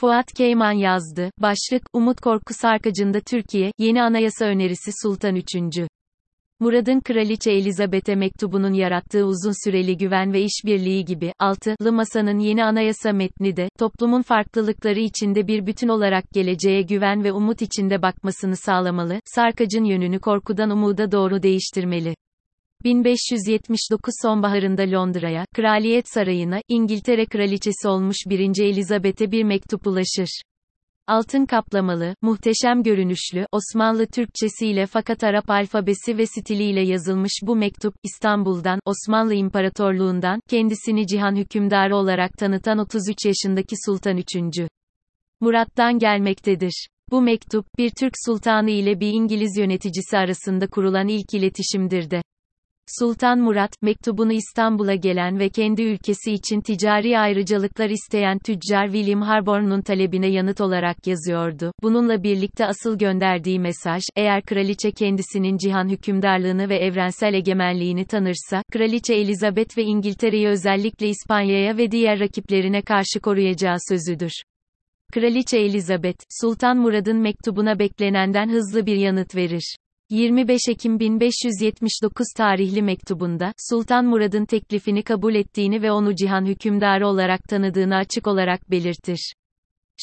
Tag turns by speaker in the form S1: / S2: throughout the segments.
S1: Fuat Keyman yazdı. Başlık, Umut Korku Sarkacı'nda Türkiye, yeni anayasa önerisi Sultan 3. Murad'ın Kraliçe Elizabeth'e mektubunun yarattığı uzun süreli güven ve işbirliği gibi, altılı masanın yeni anayasa metni de, toplumun farklılıkları içinde bir bütün olarak geleceğe güven ve umut içinde bakmasını sağlamalı, sarkacın yönünü korkudan umuda doğru değiştirmeli. 1579 sonbaharında Londra'ya, Kraliyet Sarayı'na, İngiltere Kraliçesi olmuş 1. Elizabeth'e bir mektup ulaşır. Altın kaplamalı, muhteşem görünüşlü, Osmanlı Türkçesiyle fakat Arap alfabesi ve stiliyle yazılmış bu mektup, İstanbul'dan, Osmanlı İmparatorluğundan, kendisini cihan hükümdarı olarak tanıtan 33 yaşındaki Sultan 3. Murat'tan gelmektedir. Bu mektup, bir Türk sultanı ile bir İngiliz yöneticisi arasında kurulan ilk iletişimdir de. Sultan Murat, mektubunu İstanbul'a gelen ve kendi ülkesi için ticari ayrıcalıklar isteyen tüccar William Harborne'un talebine yanıt olarak yazıyordu. Bununla birlikte asıl gönderdiği mesaj, eğer kraliçe kendisinin cihan hükümdarlığını ve evrensel egemenliğini tanırsa, kraliçe Elizabeth ve İngiltere'yi özellikle İspanya'ya ve diğer rakiplerine karşı koruyacağı sözüdür. Kraliçe Elizabeth, Sultan Murad'ın mektubuna beklenenden hızlı bir yanıt verir. 25 Ekim 1579 tarihli mektubunda, Sultan Murad'ın teklifini kabul ettiğini ve onu cihan hükümdarı olarak tanıdığını açık olarak belirtir.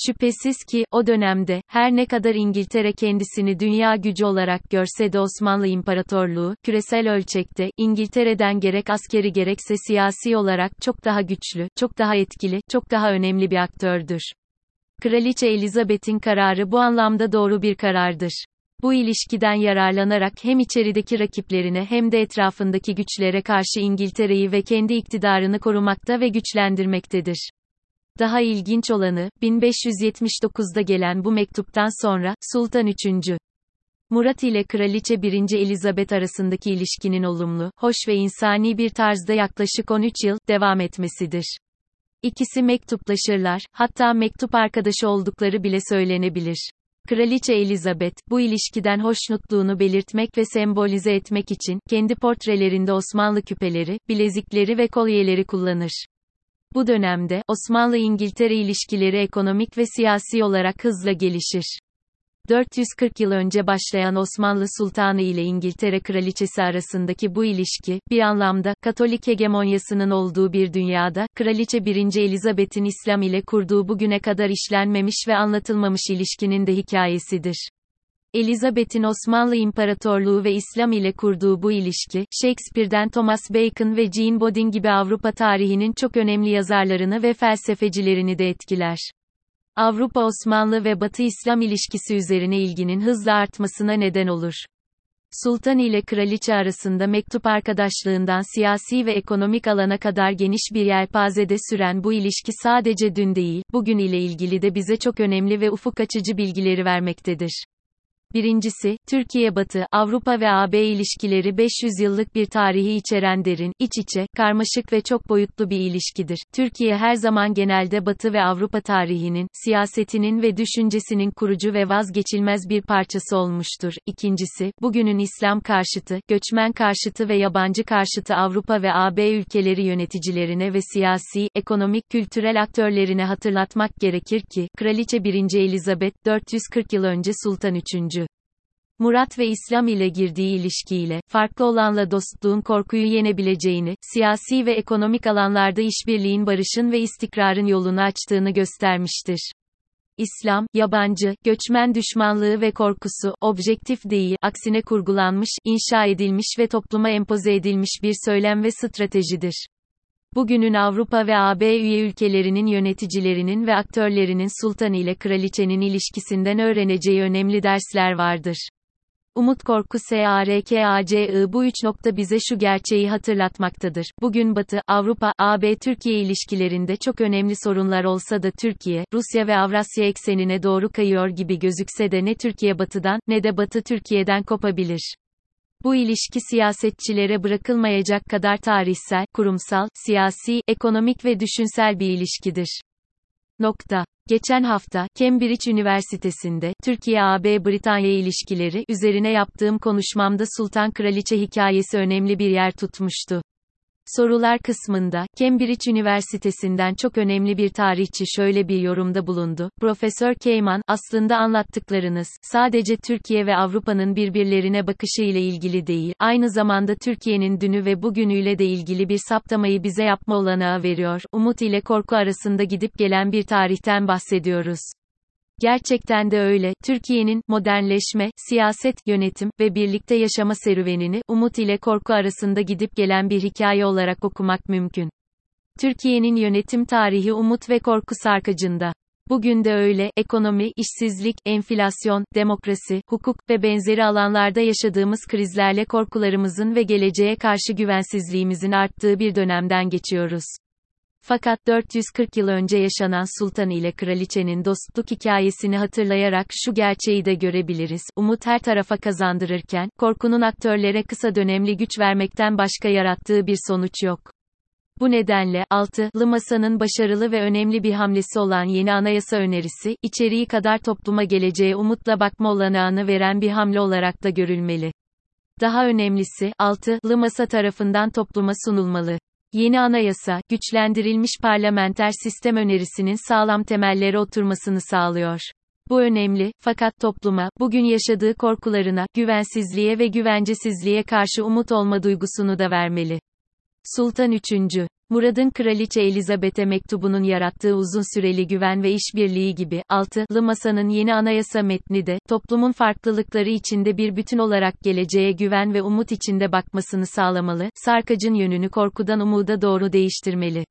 S1: Şüphesiz ki, o dönemde, her ne kadar İngiltere kendisini dünya gücü olarak görse de Osmanlı İmparatorluğu, küresel ölçekte, İngiltere'den gerek askeri gerekse siyasi olarak çok daha güçlü, çok daha etkili, çok daha önemli bir aktördür. Kraliçe Elizabeth'in kararı bu anlamda doğru bir karardır. Bu ilişkiden yararlanarak hem içerideki rakiplerine hem de etrafındaki güçlere karşı İngiltere'yi ve kendi iktidarını korumakta ve güçlendirmektedir. Daha ilginç olanı, 1579'da gelen bu mektuptan sonra, Sultan 3. Murat ile Kraliçe 1. Elizabeth arasındaki ilişkinin olumlu, hoş ve insani bir tarzda yaklaşık 13 yıl, devam etmesidir. İkisi mektuplaşırlar, hatta mektup arkadaşı oldukları bile söylenebilir. Kraliçe Elizabeth, bu ilişkiden hoşnutluğunu belirtmek ve sembolize etmek için, kendi portrelerinde Osmanlı küpeleri, bilezikleri ve kolyeleri kullanır. Bu dönemde, Osmanlı-İngiltere ilişkileri ekonomik ve siyasi olarak hızla gelişir. 440 yıl önce başlayan Osmanlı Sultanı ile İngiltere Kraliçesi arasındaki bu ilişki, bir anlamda, Katolik hegemonyasının olduğu bir dünyada, Kraliçe 1. Elizabeth'in İslam ile kurduğu bugüne kadar işlenmemiş ve anlatılmamış ilişkinin de hikayesidir. Elizabeth'in Osmanlı İmparatorluğu ve İslam ile kurduğu bu ilişki, Shakespeare'den Thomas Bacon ve Jean Bodin gibi Avrupa tarihinin çok önemli yazarlarını ve felsefecilerini de etkiler. Avrupa Osmanlı ve Batı İslam ilişkisi üzerine ilginin hızla artmasına neden olur. Sultan ile kraliçe arasında mektup arkadaşlığından siyasi ve ekonomik alana kadar geniş bir yelpazede süren bu ilişki sadece dün değil, bugün ile ilgili de bize çok önemli ve ufuk açıcı bilgileri vermektedir. Birincisi, Türkiye-Batı, Avrupa ve AB ilişkileri 500 yıllık bir tarihi içeren derin, iç içe, karmaşık ve çok boyutlu bir ilişkidir. Türkiye her zaman genelde Batı ve Avrupa tarihinin, siyasetinin ve düşüncesinin kurucu ve vazgeçilmez bir parçası olmuştur. İkincisi, bugünün İslam karşıtı, göçmen karşıtı ve yabancı karşıtı Avrupa ve AB ülkeleri yöneticilerine ve siyasi, ekonomik, kültürel aktörlerine hatırlatmak gerekir ki, Kraliçe 1. Elizabeth, 440 yıl önce Sultan 3. Murat ve İslam ile girdiği ilişkiyle, farklı olanla dostluğun korkuyu yenebileceğini, siyasi ve ekonomik alanlarda işbirliğin barışın ve istikrarın yolunu açtığını göstermiştir. İslam, yabancı, göçmen düşmanlığı ve korkusu, objektif değil, aksine kurgulanmış, inşa edilmiş ve topluma empoze edilmiş bir söylem ve stratejidir. Bugünün Avrupa ve AB üye ülkelerinin yöneticilerinin ve aktörlerinin sultan ile kraliçenin ilişkisinden öğreneceği önemli dersler vardır. Umut Korku SARKACI bu üç nokta bize şu gerçeği hatırlatmaktadır. Bugün Batı, Avrupa, AB Türkiye ilişkilerinde çok önemli sorunlar olsa da Türkiye, Rusya ve Avrasya eksenine doğru kayıyor gibi gözükse de ne Türkiye Batı'dan, ne de Batı Türkiye'den kopabilir. Bu ilişki siyasetçilere bırakılmayacak kadar tarihsel, kurumsal, siyasi, ekonomik ve düşünsel bir ilişkidir. Nokta. Geçen hafta, Cambridge Üniversitesi'nde, Türkiye-AB-Britanya ilişkileri üzerine yaptığım konuşmamda Sultan Kraliçe hikayesi önemli bir yer tutmuştu. Sorular kısmında, Cambridge Üniversitesi'nden çok önemli bir tarihçi şöyle bir yorumda bulundu. Profesör Keyman, aslında anlattıklarınız, sadece Türkiye ve Avrupa'nın birbirlerine bakışı ile ilgili değil, aynı zamanda Türkiye'nin dünü ve bugünüyle de ilgili bir saptamayı bize yapma olanağı veriyor. Umut ile korku arasında gidip gelen bir tarihten bahsediyoruz. Gerçekten de öyle. Türkiye'nin modernleşme, siyaset, yönetim ve birlikte yaşama serüvenini umut ile korku arasında gidip gelen bir hikaye olarak okumak mümkün. Türkiye'nin yönetim tarihi umut ve korku sarkacında. Bugün de öyle, ekonomi, işsizlik, enflasyon, demokrasi, hukuk ve benzeri alanlarda yaşadığımız krizlerle korkularımızın ve geleceğe karşı güvensizliğimizin arttığı bir dönemden geçiyoruz. Fakat 440 yıl önce yaşanan sultan ile kraliçenin dostluk hikayesini hatırlayarak şu gerçeği de görebiliriz. Umut her tarafa kazandırırken, korkunun aktörlere kısa dönemli güç vermekten başka yarattığı bir sonuç yok. Bu nedenle, 6. Masanın başarılı ve önemli bir hamlesi olan yeni anayasa önerisi, içeriği kadar topluma geleceğe umutla bakma olanağını veren bir hamle olarak da görülmeli. Daha önemlisi, 6. Masa tarafından topluma sunulmalı. Yeni anayasa, güçlendirilmiş parlamenter sistem önerisinin sağlam temellere oturmasını sağlıyor. Bu önemli, fakat topluma, bugün yaşadığı korkularına, güvensizliğe ve güvencesizliğe karşı umut olma duygusunu da vermeli. Sultan 3. Murad'ın Kraliçe Elizabeth'e mektubunun yarattığı uzun süreli güven ve işbirliği gibi, 6. Masanın yeni anayasa metni de, toplumun farklılıkları içinde bir bütün olarak geleceğe güven ve umut içinde bakmasını sağlamalı, sarkacın yönünü korkudan umuda doğru değiştirmeli.